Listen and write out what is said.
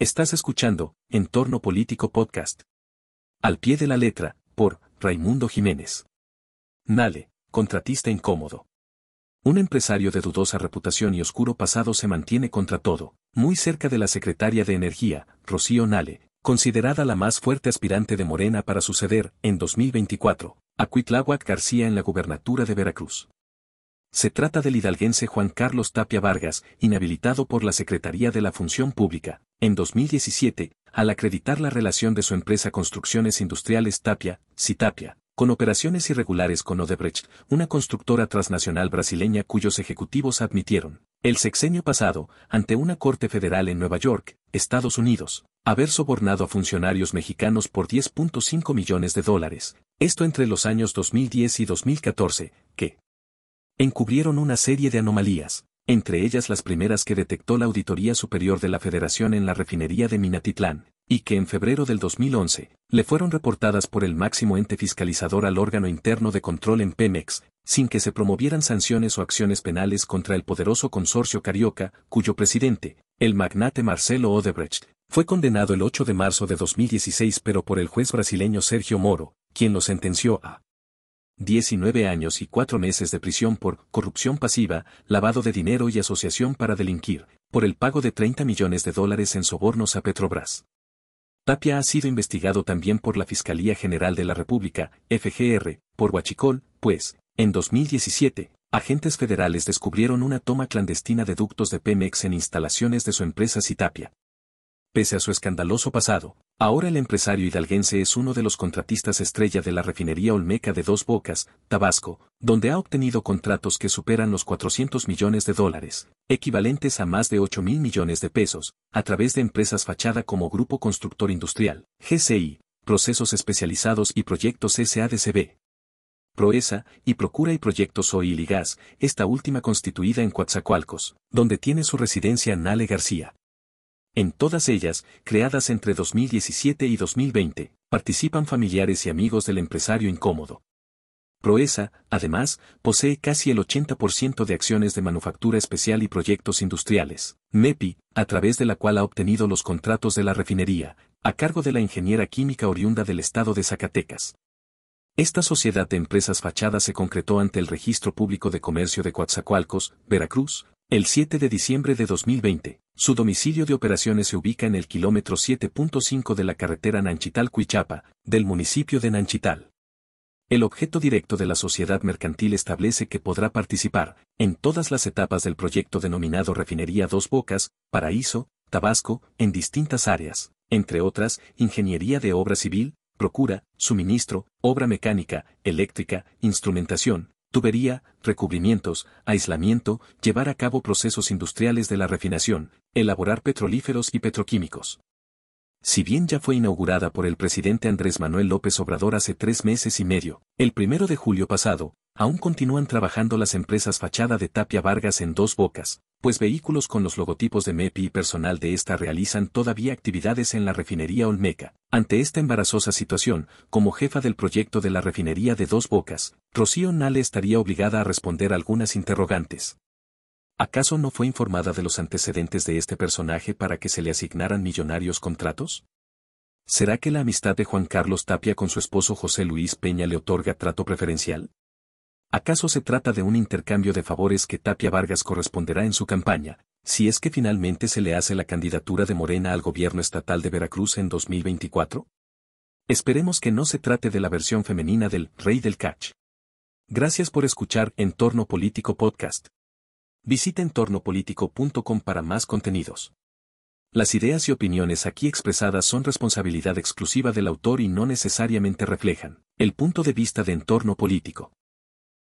Estás escuchando Entorno Político Podcast. Al pie de la letra, por Raimundo Jiménez. Nale, contratista incómodo. Un empresario de dudosa reputación y oscuro pasado se mantiene contra todo, muy cerca de la secretaria de Energía, Rocío Nale, considerada la más fuerte aspirante de Morena para suceder, en 2024, a Cuitláhuac García en la gubernatura de Veracruz. Se trata del hidalguense Juan Carlos Tapia Vargas, inhabilitado por la Secretaría de la Función Pública, en 2017, al acreditar la relación de su empresa Construcciones Industriales Tapia, Citapia, con operaciones irregulares con Odebrecht, una constructora transnacional brasileña cuyos ejecutivos admitieron, el sexenio pasado, ante una corte federal en Nueva York, Estados Unidos, haber sobornado a funcionarios mexicanos por 10.5 millones de dólares, esto entre los años 2010 y 2014, que, encubrieron una serie de anomalías, entre ellas las primeras que detectó la Auditoría Superior de la Federación en la refinería de Minatitlán, y que en febrero del 2011, le fueron reportadas por el máximo ente fiscalizador al órgano interno de control en Pemex, sin que se promovieran sanciones o acciones penales contra el poderoso consorcio carioca, cuyo presidente, el magnate Marcelo Odebrecht, fue condenado el 8 de marzo de 2016 pero por el juez brasileño Sergio Moro, quien lo sentenció a 19 años y 4 meses de prisión por corrupción pasiva, lavado de dinero y asociación para delinquir, por el pago de 30 millones de dólares en sobornos a Petrobras. Tapia ha sido investigado también por la Fiscalía General de la República, FGR, por Huachicol, pues, en 2017, agentes federales descubrieron una toma clandestina de ductos de Pemex en instalaciones de su empresa Citapia, Pese a su escandaloso pasado, ahora el empresario hidalguense es uno de los contratistas estrella de la refinería Olmeca de Dos Bocas, Tabasco, donde ha obtenido contratos que superan los 400 millones de dólares, equivalentes a más de 8 mil millones de pesos, a través de empresas fachada como Grupo Constructor Industrial, GCI, Procesos Especializados y Proyectos SADCB. Proesa, y Procura y Proyectos Oil y Gas, esta última constituida en Coatzacoalcos, donde tiene su residencia Nale García. En todas ellas, creadas entre 2017 y 2020, participan familiares y amigos del empresario incómodo. Proesa, además, posee casi el 80% de acciones de manufactura especial y proyectos industriales, MEPI, a través de la cual ha obtenido los contratos de la refinería, a cargo de la ingeniera química oriunda del estado de Zacatecas. Esta sociedad de empresas fachadas se concretó ante el Registro Público de Comercio de Coatzacoalcos, Veracruz, el 7 de diciembre de 2020, su domicilio de operaciones se ubica en el kilómetro 7.5 de la carretera Nanchital-Cuichapa, del municipio de Nanchital. El objeto directo de la sociedad mercantil establece que podrá participar, en todas las etapas del proyecto denominado Refinería Dos Bocas, Paraíso, Tabasco, en distintas áreas, entre otras, ingeniería de obra civil, procura, suministro, obra mecánica, eléctrica, instrumentación, tubería, recubrimientos, aislamiento, llevar a cabo procesos industriales de la refinación, elaborar petrolíferos y petroquímicos. Si bien ya fue inaugurada por el presidente Andrés Manuel López Obrador hace tres meses y medio, el primero de julio pasado, aún continúan trabajando las empresas fachada de Tapia Vargas en dos bocas, pues vehículos con los logotipos de MEPI y personal de esta realizan todavía actividades en la refinería Olmeca. Ante esta embarazosa situación, como jefa del proyecto de la refinería de Dos Bocas, Rocío Nale estaría obligada a responder algunas interrogantes. ¿Acaso no fue informada de los antecedentes de este personaje para que se le asignaran millonarios contratos? ¿Será que la amistad de Juan Carlos Tapia con su esposo José Luis Peña le otorga trato preferencial? ¿Acaso se trata de un intercambio de favores que Tapia Vargas corresponderá en su campaña, si es que finalmente se le hace la candidatura de Morena al gobierno estatal de Veracruz en 2024? Esperemos que no se trate de la versión femenina del Rey del Catch. Gracias por escuchar Entorno Político Podcast. Visita entornopolitico.com para más contenidos. Las ideas y opiniones aquí expresadas son responsabilidad exclusiva del autor y no necesariamente reflejan el punto de vista de entorno político.